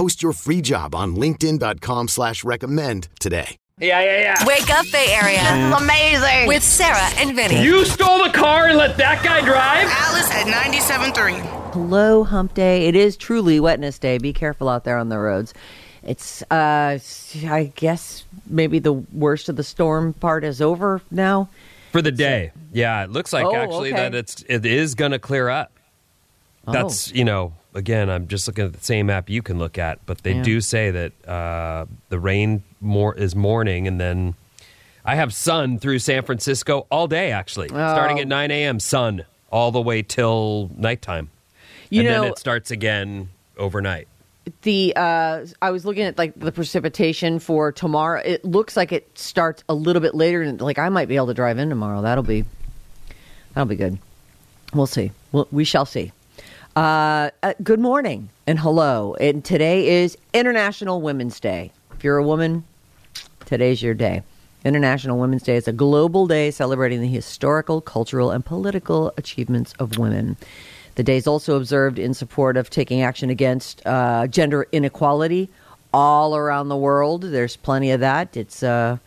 Post your free job on linkedin.com slash recommend today. Yeah, yeah, yeah. Wake up, Bay Area. This is amazing. With Sarah and Vinny. You stole the car and let that guy drive? Alice at 97.3. Hello, hump day. It is truly wetness day. Be careful out there on the roads. It's, uh, I guess maybe the worst of the storm part is over now. For the day. Yeah, it looks like Oh, actually okay. that it's it is going to clear up. That's, you know, again, I'm just looking at the same app you can look at, but they Yeah. do say that uh, the rain more is morning and then I have sun through San Francisco all day actually. Starting at 9 a.m. sun all the way till nighttime. You and know, then it starts again overnight. the uh, I was looking at like the precipitation for tomorrow. It looks like it starts a little bit later, and like I might be able to drive in tomorrow. That'll be that'll be good. We'll see. We'll, we shall see. Uh, uh, good morning and hello. And today is International Women's Day. If you're a woman, today's your day. International Women's Day is a global day celebrating the historical, cultural, and political achievements of women. The day is also observed in support of taking action against uh, gender inequality all around the world. There's plenty of that. It's uh,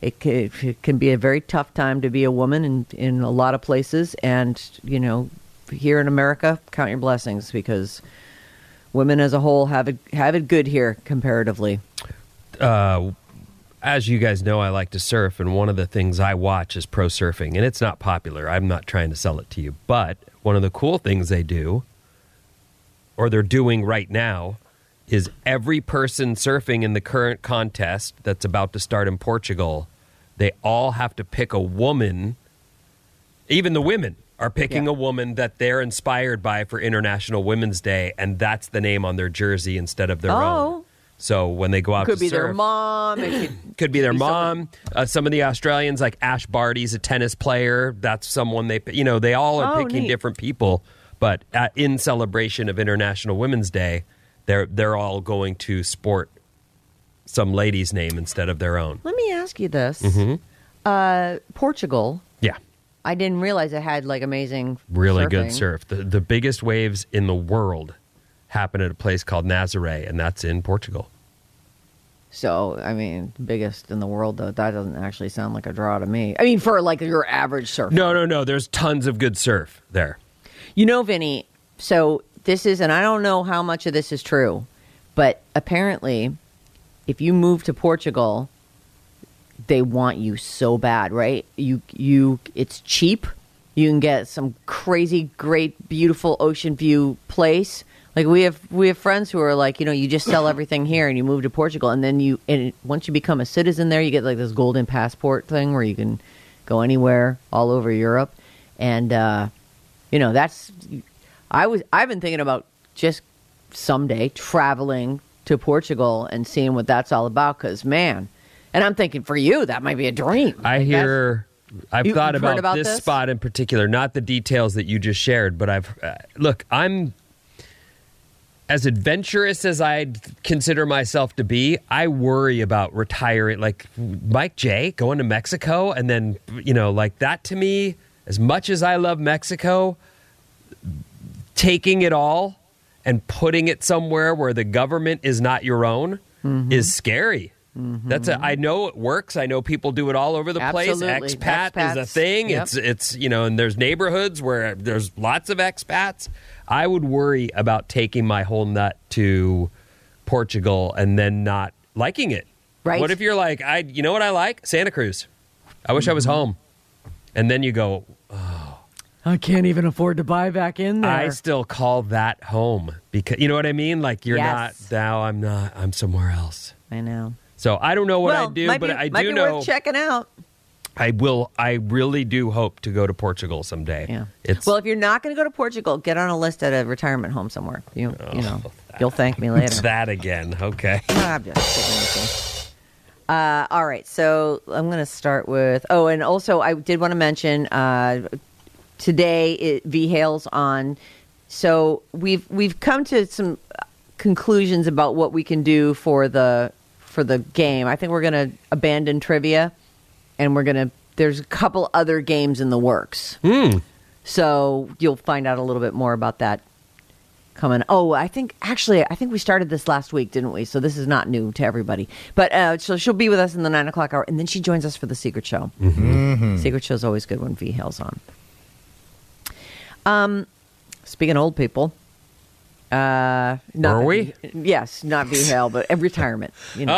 it, ca- it can be a very tough time to be a woman in in a lot of places, and you know, here in America, count your blessings because women as a whole have it have it good here comparatively. uh, as you guys know, I like to surf, and one of the things I watch is pro surfing, and it's not popular. I'm not trying to sell it to you, but one of the cool things they do, or they're doing right now, is every person surfing in the current contest that's about to start in Portugal, they all have to pick a woman. Even the women are picking Yeah. a woman that they're inspired by for International Women's Day, and that's the name on their jersey instead of their Oh. own. So when they go out Could to be their mom. It could, could be their be mom. Uh, some of the Australians, like Ash Barty's a tennis player. That's someone they, you know, they all are Oh, picking neat. different people. But at, in celebration of International Women's Day, they're they're all going to sport some lady's name instead of their own. Let me ask you this: Mm-hmm. uh, Portugal. Yeah, I didn't realize it had like amazing, really good surf. The the biggest waves in the world happen at a place called Nazaré, and that's in Portugal. So, I mean, biggest in the world, though, that doesn't actually sound like a draw to me. I mean, for like your average surfer. No, no, no. There's tons of good surf there. You know, Vinny, so this is, and I don't know how much of this is true, but apparently, if you move to Portugal, they want you so bad, right? You, you, it's cheap. You can get some crazy, great, beautiful ocean view place. Like we have, we have friends who are like, you know, you just sell everything here and you move to Portugal, and then you, and once you become a citizen there, you get like this golden passport thing where you can go anywhere all over Europe, and uh, you know that's i was i've been thinking about just someday traveling to portugal and seeing what that's all about because man and i'm thinking for you that might be a dream I Like, hear. I've You- thought about, about this, this? spot in particular, not the details that you just shared, but I've uh, look. I'm as adventurous as I consider myself to be. I worry about retiring, like Mike J going to Mexico, and then you know, like that to me. As much as I love Mexico, taking it all and putting it somewhere where the government is not your own Mm-hmm. is scary. That's a, I know it works. I know people do it all over the Absolutely. place. Expat is a thing. Yep. It's it's you know, and there's neighborhoods where there's lots of expats. I would worry about taking my whole nut to Portugal and then not liking it Right. What if you're like, I, you know what I like? Santa Cruz. I wish I Mm-hmm. was home. And then you go, oh, I can't even afford to buy back in there. I still call that home because you know what I mean. Like you're Yes. not now. I'm not. I'm somewhere else. I know. So I don't know what well, I do, but be, I do know checking out. I will. I really do hope to go to Portugal someday. Yeah. It's well, if you're not going to go to Portugal, get on a list at a retirement home somewhere. You, you know, Oh, you'll thank me later. that again. Okay. I'm just kidding with you. Uh, all right, so I'm going to start with. Oh, and also I did want to mention uh, today it, V Hale's on. So we've we've come to some conclusions about what we can do for the for the game. I think we're going to abandon trivia, and we're going to. There's a couple other games in the works. So you'll find out a little bit more about that coming. Oh, I think actually, I think we started this last week, didn't we? So this is not new to everybody. But uh, so she'll be with us in the nine o'clock hour, and then she joins us for the secret show. Mm-hmm. Secret show is always good when V Hale's on. Um, speaking of old people, uh, not Were we? Yes, not V Hale, but uh, retirement. You Oh, know.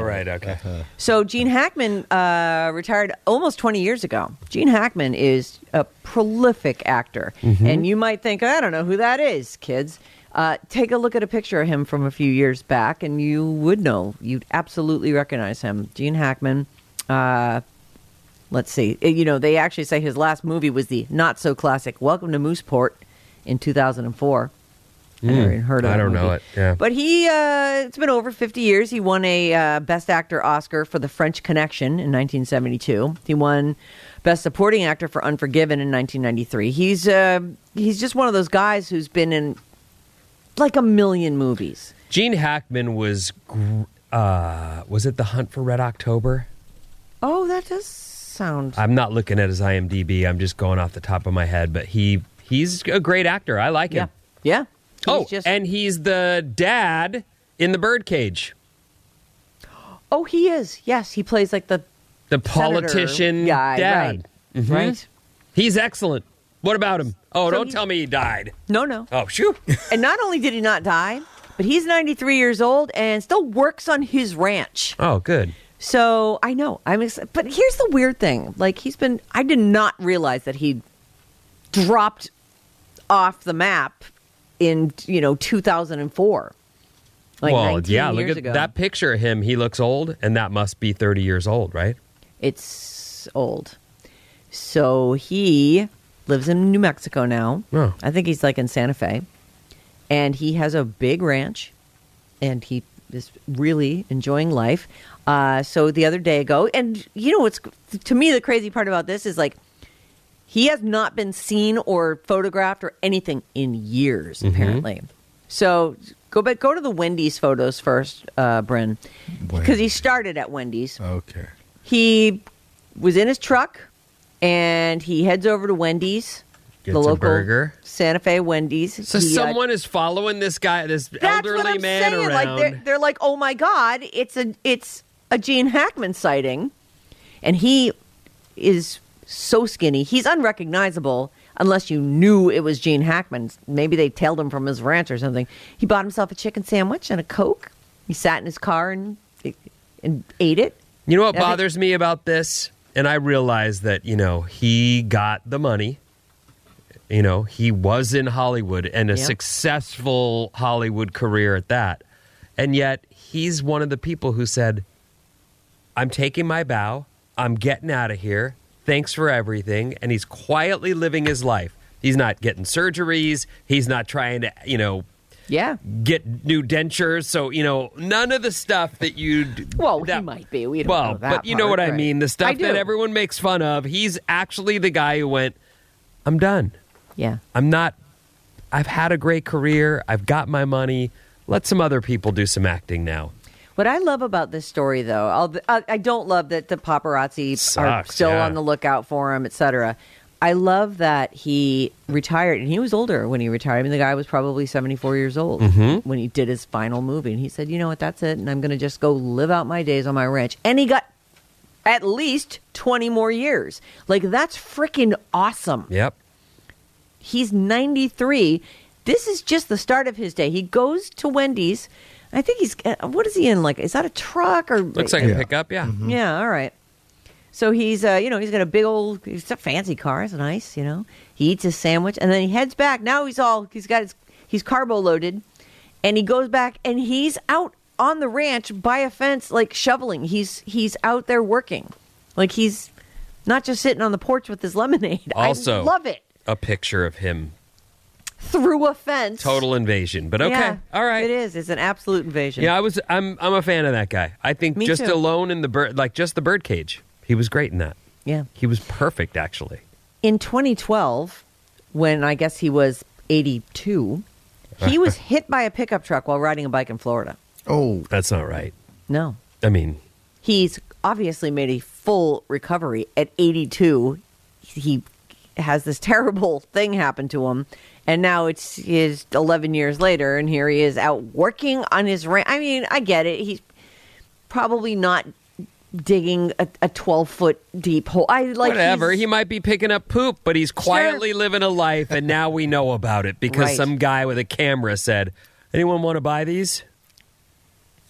oh, right. Okay. So Gene Hackman uh, retired almost 20 years ago. Gene Hackman is a prolific actor, and you might think, I don't know who that is, kids. Uh, take a look at a picture of him from a few years back, and you would know. You'd absolutely recognize him. Gene Hackman. Uh, let's see. Uh, You know, they actually say his last movie was the not so classic Welcome to Mooseport in 2004. I never even heard of I don't know it, yeah. But he, uh, it's been over 50 years. He won a uh, Best Actor Oscar for The French Connection in 1972. He won Best Supporting Actor for Unforgiven in 1993. He's uh, he's just one of those guys who's been in like a million movies. Gene Hackman was, uh, was it The Hunt for Red October? Oh, that does sound. I'm not looking at his IMDb. I'm just going off the top of my head. But he he's a great actor. I like yeah, him. yeah. He's oh, just, and he's the dad in the Birdcage. oh, he is. Yes, he plays like the The politician guy, dad. right? Mhm. Right. He's excellent. What about him? Oh, So don't he- tell me he died. No, no. Oh, shoot. And not only did he not die, but he's 93 years old and still works on his ranch. oh, good. So I know I'm, ex- but here's the weird thing: like he's been, I did not realize that he dropped off the map in you know 2004. Like well, yeah, look at ago. that picture of him. He looks old, and that must be 30 years old, right? It's old. So he lives in New Mexico now. Oh. I think he's like in Santa Fe. And he has a big ranch and he is really enjoying life. Uh, so the other day ago, and you know what's to me the crazy part about this is like he has not been seen or photographed or anything in years, apparently. So go back, go to the Wendy's photos first, uh, Bryn, because he started at Wendy's Okay. he was in his truck and he heads over to Wendy's, Gets the local burger. Santa Fe Wendy's. So He, uh, someone is following this guy, this that's elderly what I'm man saying. around. Like they're, they're like, oh my god, it's a it's a Gene Hackman sighting, and he is so skinny, he's unrecognizable unless you knew it was Gene Hackman. Maybe they tailed him from his ranch or something. He bought himself a chicken sandwich and a coke. He sat in his car and and ate it. You know what think- bothers me about this? And I realize that, you know, he got the money. You know, he was in Hollywood and a Yeah. successful Hollywood career at that. And yet, he's one of the people who said, I'm taking my bow. I'm getting out of here. Thanks for everything. And he's quietly living his life. He's not getting surgeries. He's not trying to, you know, Yeah. get new dentures. So, you know, none of the stuff that you'd. Well, he that- might be. We don't well, know that but you know part, what I mean. The stuff that everyone makes fun of. He's actually the guy who went, I'm done. Yeah. I'm not. I've had a great career. I've got my money. Let some other people do some acting now. What I love about this story, though, I, I don't love that the paparazzi are still yeah. on the lookout for him, etc. I love that he retired, and he was older when he retired. I mean, the guy was probably seventy-four years old Mm-hmm. when he did his final movie, and he said, "You know what? That's it, and I'm going to just go live out my days on my ranch." And he got at least twenty more years. Like that's freaking awesome. Yep. He's 93. This is just the start of his day. He goes to Wendy's I think he's uh, what is he in? Like, is that a truck or Looks like a Yeah. pickup, yeah. Yeah, all right. So he's, uh, you know, he's got a big old, it's a fancy car. It's nice, you know. He eats his sandwich and then he heads back. Now he's all, he's got his, he's carbo loaded, and he goes back and he's out on the ranch by a fence, like shoveling. He's he's out there working, like he's not just sitting on the porch with his lemonade. Also, I love it A picture of him. Through a fence. Total invasion. But okay. Yeah, All right. It is. It's an absolute invasion. Yeah, I was I'm I'm a fan of that guy. I think Me just too. alone in the bird like just the bird cage. He was great in that. Yeah. He was perfect actually. in 2012, when I guess he was 82, he was hit by a pickup truck while riding a bike in Florida. Oh, That's not right. No. I mean, He's obviously made a full recovery. At 82, he has this terrible thing happen to him. And now it's his 11 years later, and here he is out working on his ranch. I mean, I get it. He's probably not digging a, a 12 foot deep hole. I like whatever. He might be picking up poop, but he's quietly living a life and now we know about it because Right. some guy with a camera said, "Anyone want to buy these?"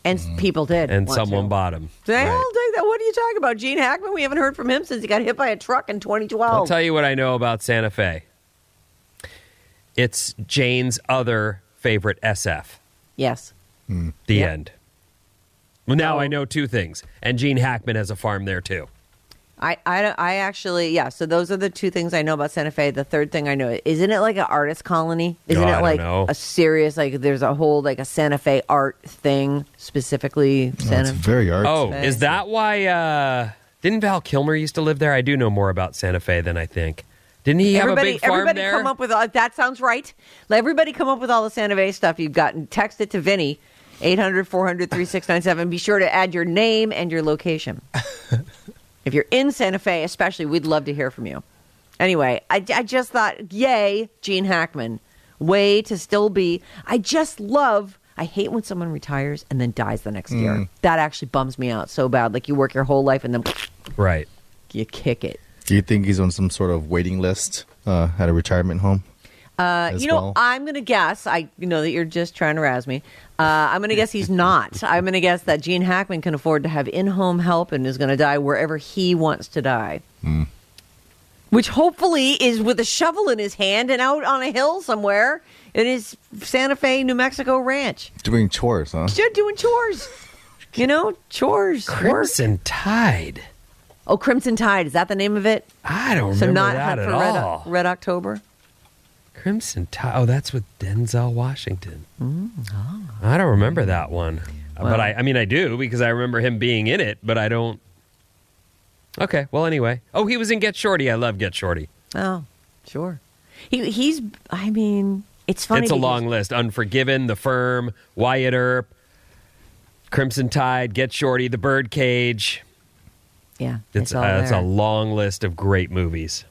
and people did. And someone to. bought them. Say, I'll take that. What are you talking about? Gene Hackman? We haven't heard from him since he got hit by a truck in 2012. I'll tell you what I know about Santa Fe. It's Jane's other favorite SF. yes. The Yep. end. Well, now Oh. I know two things, and Gene Hackman has a farm there too. I, I, I actually, yeah. So those are the two things I know about Santa Fe. The third thing I know, isn't it like an artist colony? Isn't Oh, it like know. a serious, like there's a whole, like a Santa Fe art thing specifically? that's Santa very art. Oh, Fe. is that why? Uh, didn't Val Kilmer used to live there? I do know more about Santa Fe than I think. Didn't he have everybody, a big farm everybody there? come up with all, that. Sounds right. Let everybody come up with all the Santa Fe stuff you've gotten. Text it to Vinny, 800 400 3697. Be sure to add your name and your location. if you're in Santa Fe, especially, we'd love to hear from you. Anyway, I, I just thought, yay, Gene Hackman. Way to still be. I just love. I hate when someone retires and then dies the next year. Mm. That actually bums me out so bad. Like you work your whole life and then right. you kick it. Do you think he's on some sort of waiting list uh, at a retirement home? Uh, you know, well? I'm going to guess. I you know that you're just trying to razz me. Uh, I'm going to guess he's not. I'm going to guess that Gene Hackman can afford to have in-home help and is going to die wherever he wants to die. Hmm. Which hopefully is with a shovel in his hand and out on a hill somewhere in his Santa Fe, New Mexico ranch. Doing chores, huh? Just doing chores. You know, chores. work. Crimson Tide. Oh, Crimson Tide. Is that the name of it? I don't So remember not that at for Red, all. Red October? Crimson Tide. Oh, that's with Denzel Washington. Mm, I don't remember that one, Well. but I, I mean, I do because I remember him being in it, but I don't. Okay, well, anyway. Oh, he was in Get Shorty. I love Get Shorty. Oh, sure. He he's. I mean, it's funny. it's a long list. Unforgiven, The Firm, Wyatt Earp, Crimson Tide, Get Shorty, The Birdcage. Yeah, It's, it's, uh, it's a long list of great movies.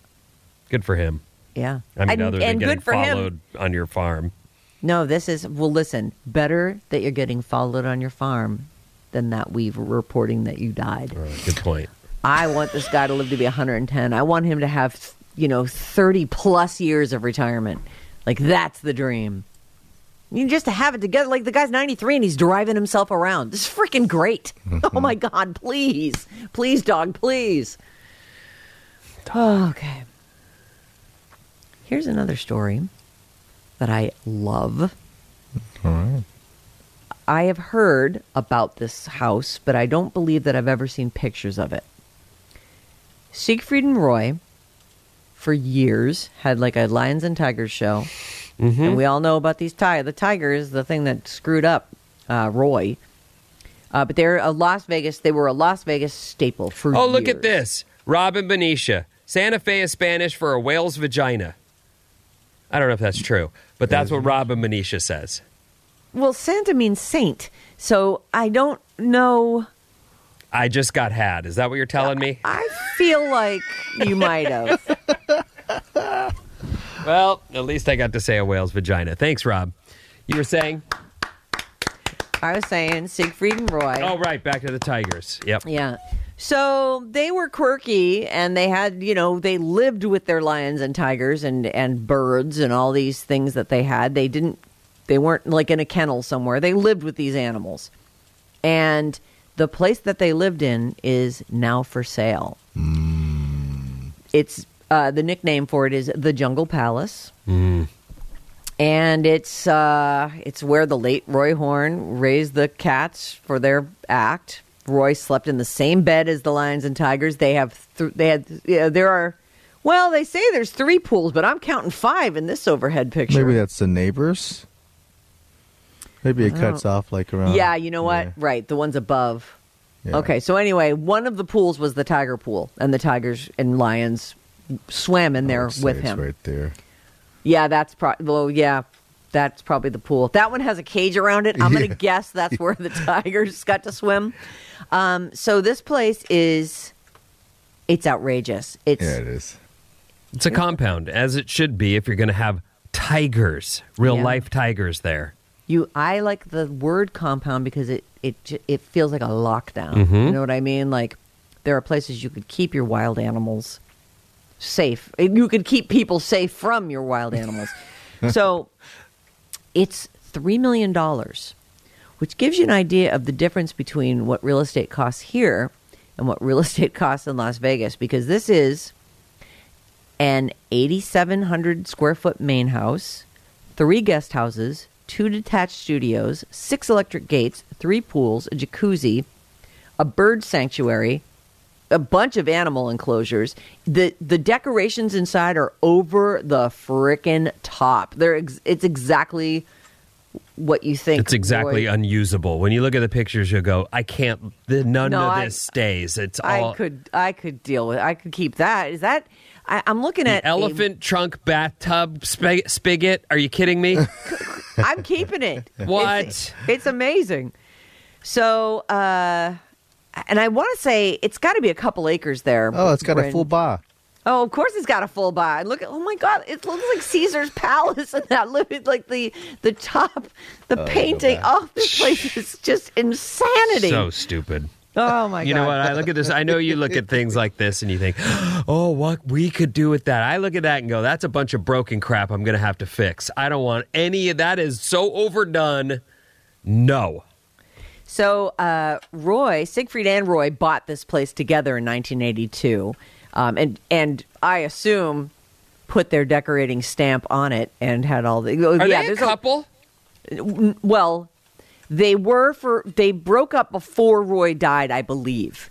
Good for him. yeah. I mean, and, other than getting good for him. followed on your farm. No, this is well. Listen, better that you're getting followed on your farm than that we've reporting that you died. Uh, good point. I want this guy to live to be 110. I want him to have you know 30 plus years of retirement. Like that's the dream. You just to have it together. Like the guy's 93 and he's driving himself around. This is freaking great. Mm-hmm. Oh my god! Please, please, dog, please. okay. Here's another story that I love. All right. I have heard about this house, but I don't believe that I've ever seen pictures of it. Siegfried and Roy, for years, had like a lions and tigers show, and we all know about these tigers. The Tigers, the thing that screwed up uh, Roy. Uh, but they're a Las Vegas. They were a Las Vegas staple for. Oh, look at years. this. Robin Benicia. Santa Fe is Spanish for a whale's vagina. I don't know if that's true, but that's what Robin Benicia says. Well, Santa means saint, so I don't know. I just got had. Is that what you're telling me? I feel like you might have. Well, at least I got to say a whale's vagina. Thanks, Rob. You were saying? I was saying Siegfried and Roy. Oh, right. Back to the Tigers. Yep. Yeah. So they were quirky and they had, you know, they lived with their lions and tigers and, and birds and all these things that they had. They didn't They weren't like in a kennel somewhere. They lived with these animals. And the place that they lived in is now for sale. Hmm. It's uh, the nickname for it is the Jungle Palace. And it's uh, it's where the late Roy Horn raised the cats for their act. Roy slept in the same bed as the lions and tigers. They have th- they had yeah, there are well they say there's three pools, but I'm counting five in this overhead picture. Maybe that's the neighbors. Maybe it cuts off like around. Yeah, you know what? Yeah. Right, the ones above. Yeah. Okay, so anyway, one of the pools was the tiger pool, and the tigers and lions swam in there I would say with it's him. right there. Yeah, that's probably well, yeah, that's probably the pool. That one has a cage around it. I'm Yeah. gonna guess that's where the tigers got to swim. Um, so this place is, it's outrageous. It's Yeah, it is. It's a compound, as it should be if you're going to have tigers, real Yeah. life tigers there. You, I like the word compound because it it it feels like a lockdown. Mm-hmm. You know what I mean? Like there are places you could keep your wild animals safe. You could keep people safe from your wild animals. so it's three million dollars, which gives you an idea of the difference between what real estate costs here and what real estate costs in Las Vegas. Because this is an 8,700 square foot main house, three guest houses, two detached studios, six electric gates, three pools, a jacuzzi, a bird sanctuary, a bunch of animal enclosures. The the decorations inside are over the frickin' top. They're ex- it's exactly what you think. It's exactly Roy- unusable. When you look at the pictures, you go, I can't, the, none No, of I- this stays. It's all I could I could deal with. I could keep that. Is that? I, I'm looking at a- elephant trunk bathtub sp- spigot. Are you kidding me? I'm keeping it. What? It's, it's amazing. So, uh, and I want to say it's got to be a couple acres there. Oh, it's got a full bar. Oh, of course it's got a full bar. Look at oh my god, it looks like Caesar's Palace and that look at like the the top, the oh, painting. Oh, this place is just insanity. so stupid. oh my You god. You know what? I look at this. I know you look at things like this and you think, oh, what we could do with that. I look at that and go, that's a bunch of broken crap I'm going to have to fix. I don't want any of that. Is so overdone. No. So uh, Roy, Siegfried and Roy bought this place together in 1982, um, and and I assume put their decorating stamp on it and had all the. oh, Are yeah, they a couple? well, they were for they broke up before Roy died, I believe.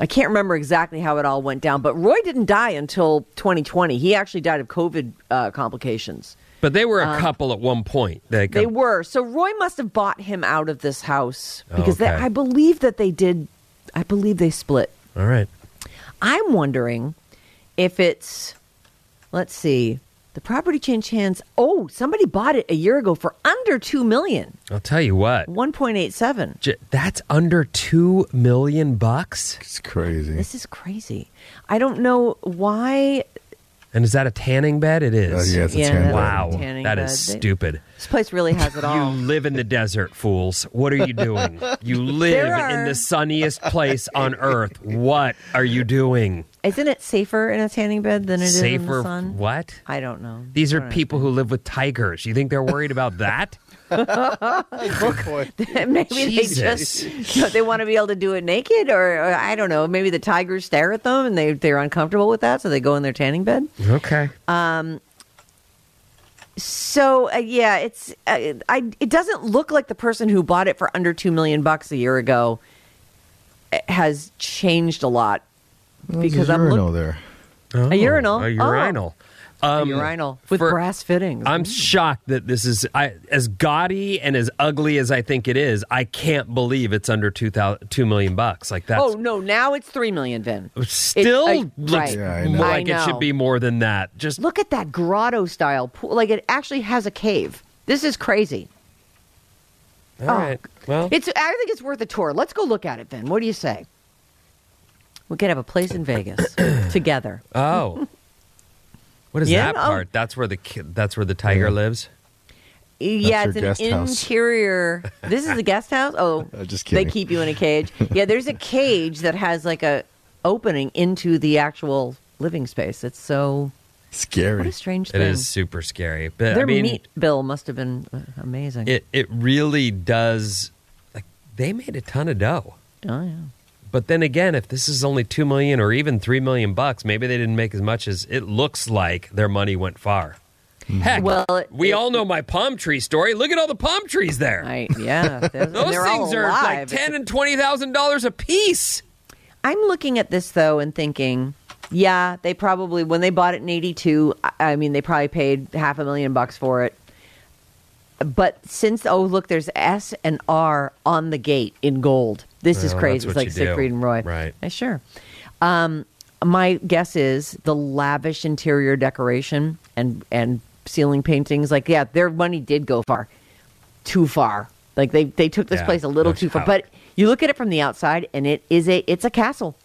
I can't remember exactly how it all went down, but Roy didn't die until 2020. He actually died of COVID uh, complications. But they were a um, couple at one point. They, They were. So Roy must have bought him out of this house because they, I believe that they did. I believe they split. All right. I'm wondering if it's. Let's see. The property changed hands. Oh, somebody bought it a year ago for under two million, I'll tell you what. one point eight seven. J- That's under two million bucks. It's crazy. This is crazy. I don't know why And is that a tanning bed? It is. Oh, yeah, it's a Yeah, tan that's bed. Wow, tanning that bed. is stupid. this place really has it all. You live in the desert, fools. What are you doing? You live are- in the sunniest place on earth. What are you doing? Isn't it safer in a tanning bed than it is in the Safer? sun? What? I don't know. These are don't people who live with tigers. You think they're worried about that? maybe Jesus. they just you know, they want to be able to do it naked, or, or I don't know. Maybe the tigers stare at them and they they're uncomfortable with that, so they go in their tanning bed. Okay. Um. So uh, yeah, it's uh, I. It doesn't look like the person who bought it for under two million bucks a year ago uh, has changed a lot because There's a I'm urinal look- there. a urinal, A Oh. urinal. A Um, urinal with for- brass fittings. I'm shocked that this is I, as gaudy and as ugly as I think it is. I can't believe it's under two thousand two million bucks. Like that. oh no, now it's three million, Vin. still It- I- looks right. Yeah, I know. more I like it should be more than that. Just Look at that grotto style pool. Like it actually has a cave. This is crazy. all right. Well, It's. I think it's worth a tour. Let's go look at it, Vin. What do you say? We could have a place in Vegas together. oh, what is Yeah, that oh. part? That's where the that's where the tiger lives. yeah, your it's an guest house. interior. This is a guest house. Oh, just they keep you in a cage. Yeah, there's a cage that has like a opening into the actual living space. It's so Scary. What a strange thing. is super scary. But Their I mean, meat bill must have been uh, amazing. it it really does. Like they made a ton of dough. oh yeah. But then again, if this is only two million or even three million bucks, maybe they didn't make as much as it looks like. Their money went far. Hmm. Heck, Well, it- we it- all know my palm tree story. Look at all the palm trees there. I, yeah. Those, and they're things are like alive. ten and twenty thousand dollars a piece. I'm looking at this though and thinking, yeah, they probably when they bought it in '82. I- I mean, they probably paid half a million bucks for it. But since oh look, there's S and R on the gate in gold. This is crazy. that's It's like do. Siegfried and Roy. Right. Uh, sure. Um, my guess is the lavish interior decoration and and ceiling paintings. Like, yeah, their money did go far, too far. Like they they took this Yeah, place a little too far. doubt. But you look at it from the outside, and it is a it's a castle.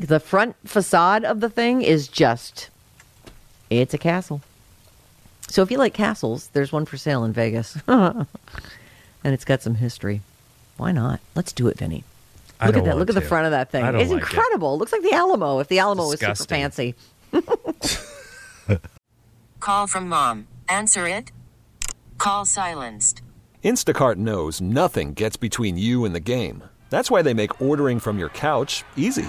The front facade of the thing is just it's a castle. So if you like castles, there's one for sale in Vegas. and it's got some history. Why not? Let's do it, Vinny. I Look don't at that. want Look at the front of that thing. I don't It's like incredible. It. looks like the Alamo. If the Alamo was super fancy. Call from mom. Answer it. Call silenced. Instacart knows nothing gets between you and the game. That's why they make ordering from your couch easy.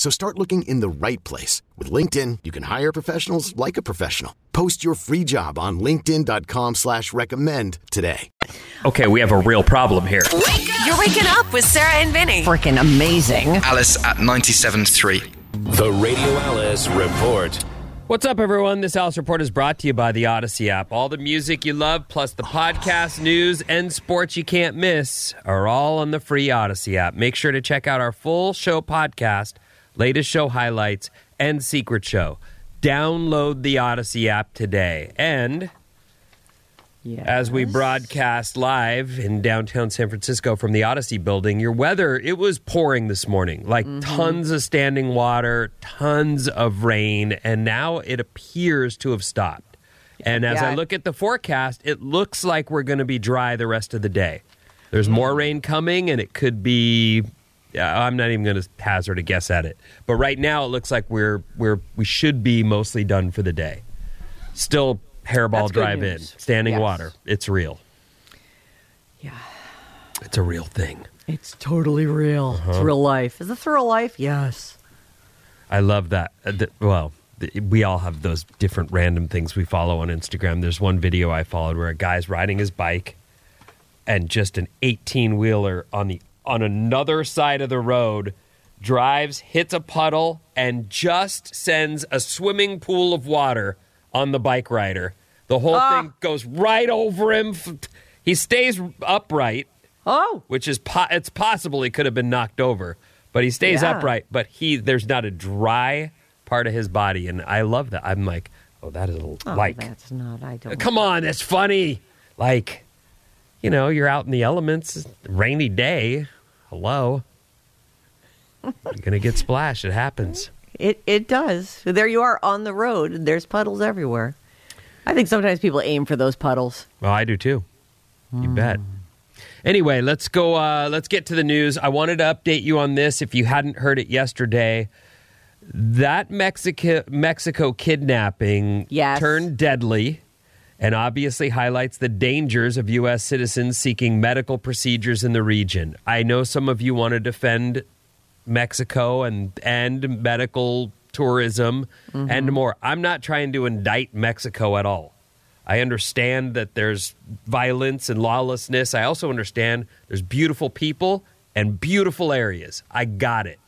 So start looking in the right place. With LinkedIn, you can hire professionals like a professional. Post your free job on linkedin.com slash recommend today. Okay, we have a real problem here. You're waking up with Sarah and Vinny. Freaking amazing. Alice at 97.3. The Radio Alice Report. What's up, everyone? This Alice Report is brought to you by the Audacy app. All the music you love, plus the podcast, news, and sports you can't miss, are all on the free Audacy app. Make sure to check out our full show podcast, latest show highlights, and secret show. Download the Audacy app today. And as we broadcast live in downtown San Francisco from the Audacy building, your weather, it was pouring this morning. Like mm-hmm. tons of standing water, tons of rain, and now it appears to have stopped. And as I look at the forecast, it looks like we're going to be dry the rest of the day. There's more rain coming, and it could be. Yeah, I'm not even going to hazard a guess at it. But right now, it looks like we're we're we should be mostly done for the day. Still hairball drive in, standing Yes. water. It's real. Yeah. It's a real thing. It's totally real. It's Uh-huh. real life. Is it real life? Yes. I love that. Uh, th- well, th- we all have those different random things we follow on Instagram. There's one video I followed where a guy's riding his bike and just an 18 wheeler on the on another side of the road drives, hits a puddle, and just sends a swimming pool of water on the bike rider. The whole ah. thing goes right over him. He stays upright, Oh. which is po- it's possible he could have been knocked over, but he stays Yeah. upright. But he there's not a dry part of his body, and I love that. I'm like, oh, that is a Oh, like, that's not. I don't. come on, that's funny. Like, you know, you're out in the elements, rainy day. Hello, you're gonna get splashed. It happens. It it does. There you are on the road. and There's puddles everywhere. I think sometimes people aim for those puddles. Well, I do too. You bet. Anyway, let's go. Uh, let's get to the news. I wanted to update you on this. If you hadn't heard it yesterday, That Mexico Mexico kidnapping Yes. turned deadly and obviously highlights the dangers of U.S. citizens seeking medical procedures in the region. I know some of you want to defend Mexico and and medical tourism and mm-hmm. more. I'm not trying to indict Mexico at all. I understand that there's violence and lawlessness. I also understand there's beautiful people and beautiful areas. I got it.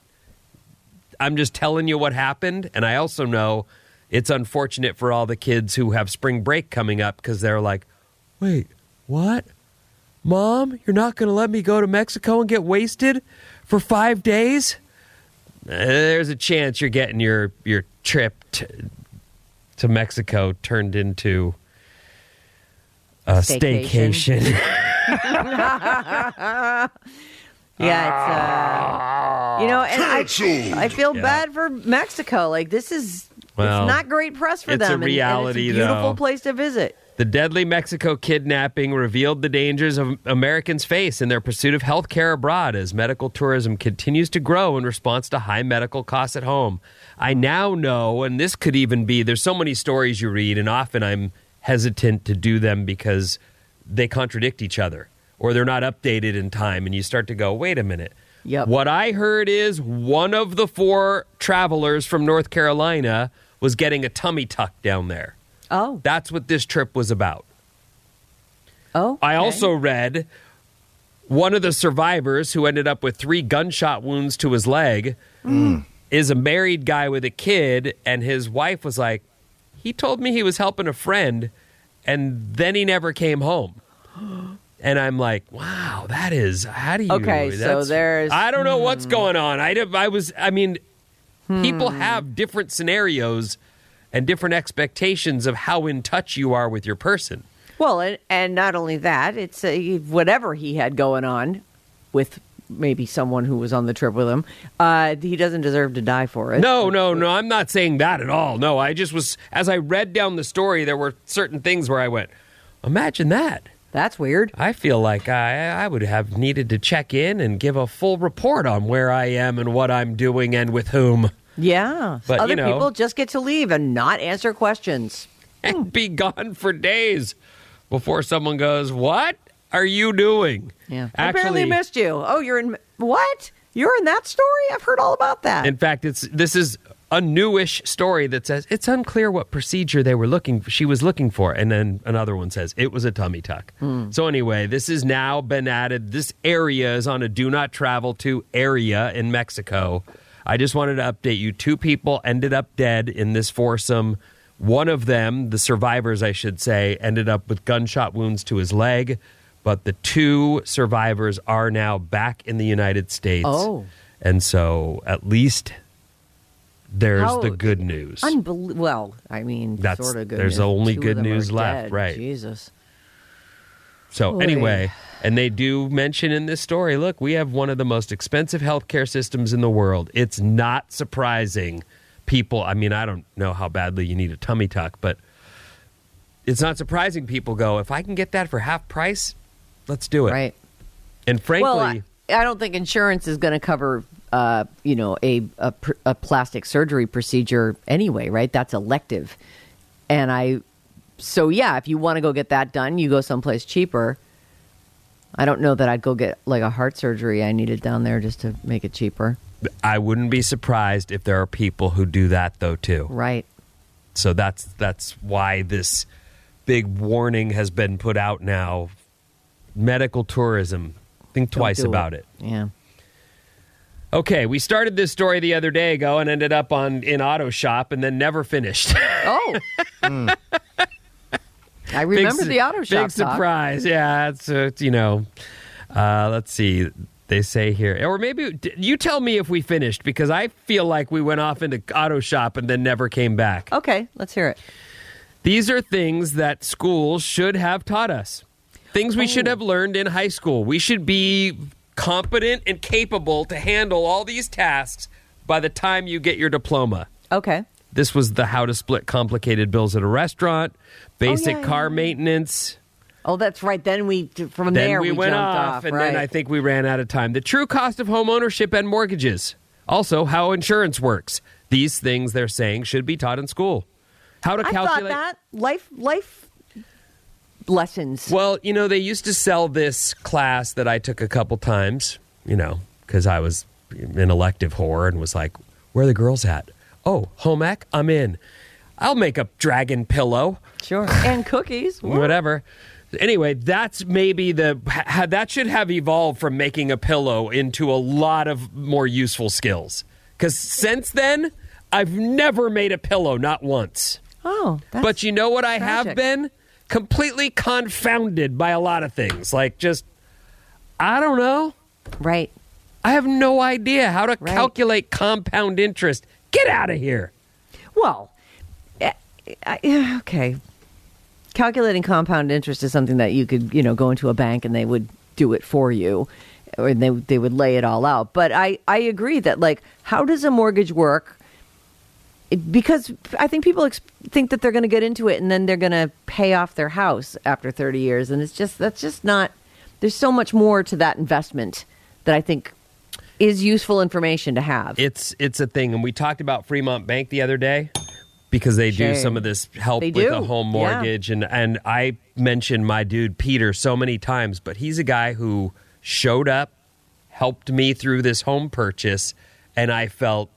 I'm just telling you what happened. And I also know it's unfortunate for all the kids who have spring break coming up because they're like, wait, what? Mom, you're not going to let me go to Mexico and get wasted for five days? There's a chance you're getting your, your trip to, to Mexico turned into a Staycation. staycation. Yeah, it's uh, you know, and I, I feel Yeah. bad for Mexico. Like this is Well, it's not great press for it's a them. and- and reality, it's a beautiful though. place to visit. The deadly Mexico kidnapping revealed the dangers of Americans face in their pursuit of health care abroad as medical tourism continues to grow in response to high medical costs at home. I now know, and this could even be there's so many stories you read, and often I'm hesitant to do them because they contradict each other or they're not updated in time, and you start to go, wait a minute. Yep. What I heard is one of the four travelers from North Carolina was getting a tummy tuck down there. Oh, That's what this trip was about. oh. I also read one of the survivors who ended up with three gunshot wounds to his leg mm. is a married guy with a kid, and his wife was like, he told me he was helping a friend, and then he never came home. And I'm like, wow, that is how do you? Okay, so there's- I don't know what's hmm. going on. I I was, I mean, people have different scenarios and different expectations of how in touch you are with your person. Well, and, and not only that, it's uh, whatever he had going on with maybe someone who was on the trip with him. Uh, he doesn't deserve to die for it. No, no, no. I'm not saying that at all. No, I just was, as I read down the story, there were certain things where I went, imagine that. That's weird. I feel like I, I would have needed to check in and give a full report on where I am and what I'm doing and with whom Yeah, But, you other know- people just get to leave and not answer questions. and be gone for days before someone goes, What are you doing? Yeah, I barely missed you. Oh, you're in what? You're in that story? I've heard all about that. In fact, it's this is a newish story that says it's unclear what procedure they were looking she was looking for, and then another one says it was a tummy tuck. Hmm. So anyway, this has now been added. This area is on a do not travel to area in Mexico. I just wanted to update you. Two people ended up dead in this foursome. One of them, the survivors, I should say, ended up with gunshot wounds to his leg, but the two survivors are now back in the United States. Oh. And so at least there's How- the good news. Unbel- well, I mean, That's- sort of good. there's news. only Two good news left, dead. right. Jesus. So Oy. anyway, and they do mention in this story, look, we have one of the most expensive healthcare systems in the world. It's not surprising people, I mean, I don't know how badly you need a tummy tuck, but it's not surprising people go, if I can get that for half price, let's do it. Right. And frankly, well, I, I don't think insurance is going to cover, uh, you know, a, a pr- a plastic surgery procedure anyway, right? That's elective, and I, so yeah, if you want to go get that done, you go someplace cheaper. I don't know that I'd go get like a heart surgery I needed down there just to make it cheaper. I wouldn't be surprised if there are people who do that though too. Right. So that's that's why this big warning has been put out now. Medical tourism. Think Don't twice do about it. Yeah. Okay, we started this story the other day ago and ended up on in auto shop and then never finished. Oh. Hmm. I remember Big the auto shop. Big talk. surprise. Yeah, it's, uh, it's you know. Uh, let's see. They say here, or maybe you tell me if we finished because I feel like we went off into auto shop and then never came back. Okay, let's hear it. These are things that schools should have taught us. Things we should have learned in high school. We should be competent and capable to handle all these tasks by the time you get your diploma. Okay. This was the how to split complicated bills at a restaurant, basic Oh, yeah, car yeah. maintenance. Oh, that's right. Then we from then there we, we, went jumped off, off, and right. then I think we ran out of time. The true cost of home ownership and mortgages. Also, how insurance works. These things they're saying should be taught in school. How to I calculate. thought that life life lessons. Well, you know, they used to sell this class that I took a couple times, you know, because I was an elective whore and was like, where are the girls at? Oh, home ec? I'm in. I'll make a dragon pillow. Sure. And cookies. Whatever. Anyway, that's maybe the ha, that should have evolved from making a pillow into a lot of more useful skills. Because since then, I've never made a pillow, not once. Oh, that's but you know what I have been? Completely confounded by a lot of things. Like just, I don't know. Right. I have no idea how to calculate compound interest. Get out of here. Well, eh, yeah, okay. Calculating compound interest is something that you could, you know, go into a bank and they would do it for you, or they they would lay it all out. But I I agree that like, how does a mortgage work? Because I think people ex- think that they're going to get into it and then they're going to pay off their house after 30 years, and it's just that's just not. There's so much more to that investment that I think is useful information to have. It's it's a thing, and we talked about Fremont Bank the other day because they do some of this help with a home yeah. mortgage, and and I mentioned my dude Peter so many times, but he's a guy who showed up, helped me through this home purchase, and I felt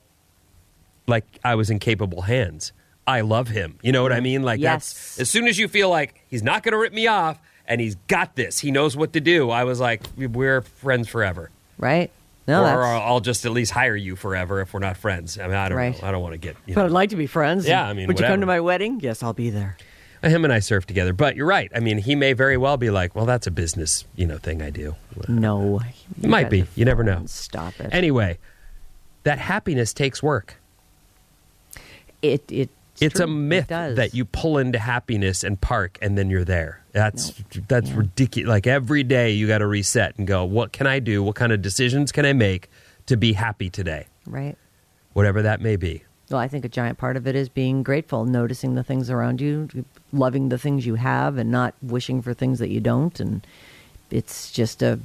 like I was in capable hands. I love him. You know what I mean? Like Yes. that's as soon as you feel like he's not going to rip me off and he's got this, he knows what to do. I was like, we're friends forever. right? No, or. I'll just at least hire you forever if we're not friends. I mean, I don't Right. know. I don't want to get. You But. I'd like to be friends. Yeah, I mean, would you come to my wedding? Yes, I'll be there. Uh, him and I surf together, but you're right. I mean, he may very well be like, "Well, that's a business, you know, thing I do." No, It might be. You never know. Stop it. Anyway, that happiness takes work. It it It's a true. It myth does. that you pull into happiness and park, and then you're there. That's that's ridiculous. Like every day, you got to reset and go. What can I do? What kind of decisions can I make to be happy today? right. Whatever that may be. Well, I think a giant part of it is being grateful, noticing the things around you, loving the things you have, and not wishing for things that you don't. And it's just a,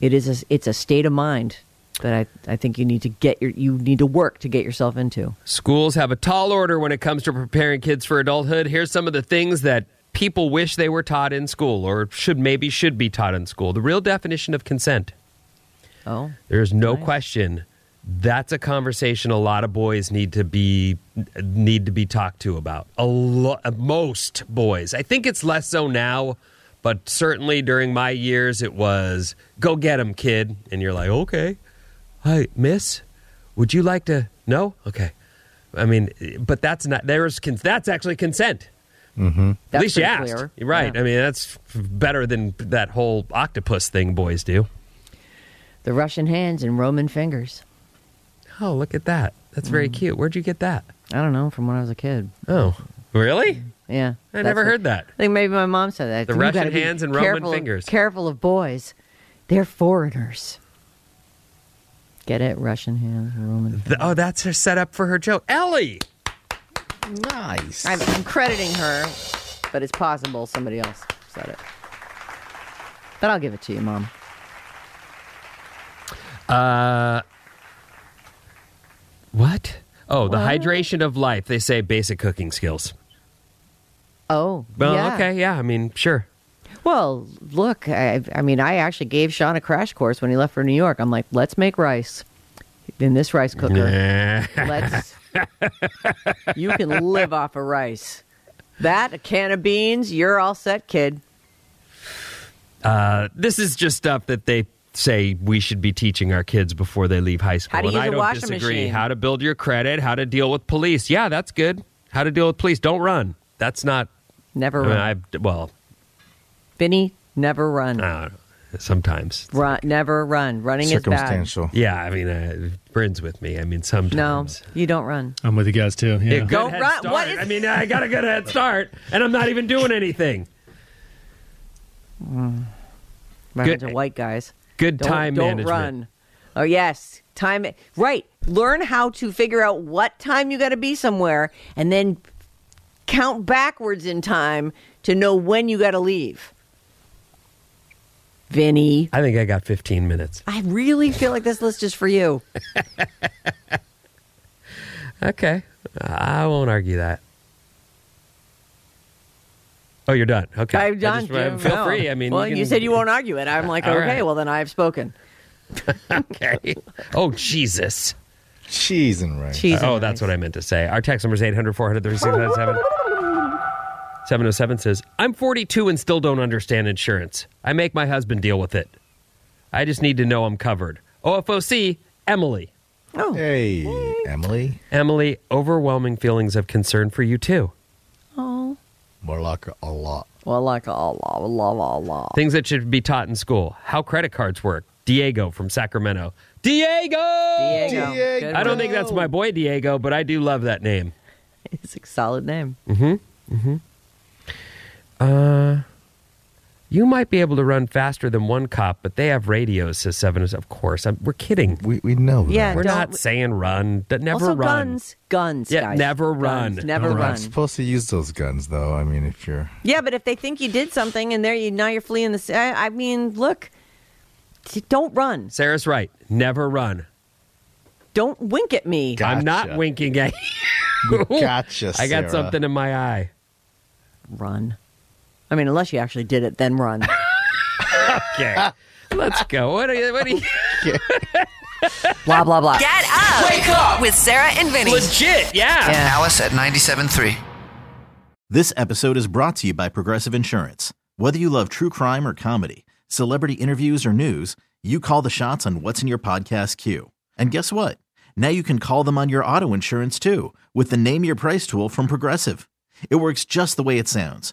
it is a, it's a state of mind that I, I think you need to get your, you need to work to get yourself into. Schools have a tall order when it comes to preparing kids for adulthood. Here's some of the things that people wish they were taught in school or should maybe should be taught in school. The real definition of consent. Oh, There's no question that's a conversation a lot of boys need to be need to be talked to about. A lo- most boys. I think it's less so now, but certainly during my years it was go get him kid and you're like, "Okay. Hi, miss. Would you like to No? Okay. I mean, but that's not there's con- that's actually consent. Mm-hmm. At least you asked. clear. You're right. Yeah. I mean, that's better than that whole octopus thing boys do. the Russian hands and Roman fingers. Oh, look at that. That's very Mm. cute. Where'd you get that? I don't know from when I was a kid. Oh, really? Yeah, I never what- heard that. I think maybe my mom said that. The You Russian hands and Roman careful of- fingers. Careful of boys; they're foreigners. Get it? Russian hands and Roman. Th- oh, that's her setup for her joke. Ellie! Nice. I'm, I'm crediting her, but it's possible somebody else said it. But I'll give it to you, mom. Uh, what? Oh, the What? hydration of life. They say basic cooking skills. Oh, Well, yeah. okay, yeah. I mean, sure. Well, look, I, I mean, I actually gave Sean a crash course when he left for New York. I'm like, let's make rice in this rice cooker. Let's. you can live off of rice. That a can of beans, you're all set, kid. Uh, this is just stuff that they say we should be teaching our kids before they leave high school. How to and use I a don't washing disagree. machine. How to build your credit, how to deal with police. Yeah, that's good. How to deal with police. Don't run. That's not. Never I mean, run. I've, well, Vinny, never run. I. Sometimes. Run, never run. Running is bad. Circumstantial. Yeah, I mean, uh, Bryn's with me. I mean, sometimes. No, you don't run. I'm with you guys too. Yeah. Yeah, Don't run. start. What is- I mean, I got a good head start, and I'm not even doing anything. Run Good- into white guys. Good Don't, time don't management. run. Oh yes, time. Right. Learn how to figure out what time you got to be somewhere, and then count backwards in time to know when you got to leave. Vinny, I think I got 15 minutes. I really feel like this list is for you. Okay. I won't argue that. Oh, you're done. Okay. I'm I done. just- Jim. feel No. free. I mean, well, you, can- said you won't argue it. I'm like, okay, right. well then I've spoken. okay. Oh, Jesus. Cheese and rice. Cheese and oh, that's what I meant to say. Our text number is 800 400 3697. 707 says, I'm 42 and still don't understand insurance. I make my husband deal with it. I just need to know I'm covered. OFOC, Emily. Oh. Hey, Emily. Emily, overwhelming feelings of concern for you too. Oh. More like a lot. Well, like Allah, Allah, Allah. Things that should be taught in school. How credit cards work. Diego from Sacramento. Diego! Diego. Good I don't think that's my boy Diego, but I do love that name. It's a solid name. Mm-hmm. Mm-hmm. Uh, you might be able to run faster than one cop, but they have radios, says Seven. Of course, I'm, we're kidding. We we know. Yeah, we're don't- not saying run. D- Never also, run. guns, guns. Yeah, guys. never Guns, run. Never You're run. not supposed to use those guns, though. I mean, if you're Yeah, but if they think you did something and there you now you're fleeing the. I mean, look, t- don't run. Sarah's right. Never run. Don't wink at me. I'm not Gotcha. winking at we you. gotcha, I got Sarah. something in my eye. Run. I mean, unless you actually did it, then run. Okay, let's go. What are you? What are you? blah blah blah. Get up. Wake up with Sarah and Vinny. Legit, yeah. yeah. Alice at 97.3. This episode is brought to you by Progressive Insurance. Whether you love true crime or comedy, celebrity interviews or news, you call the shots on what's in your podcast queue. And guess what? Now you can call them on your auto insurance too with the Name Your Price tool from Progressive. It works just the way it sounds.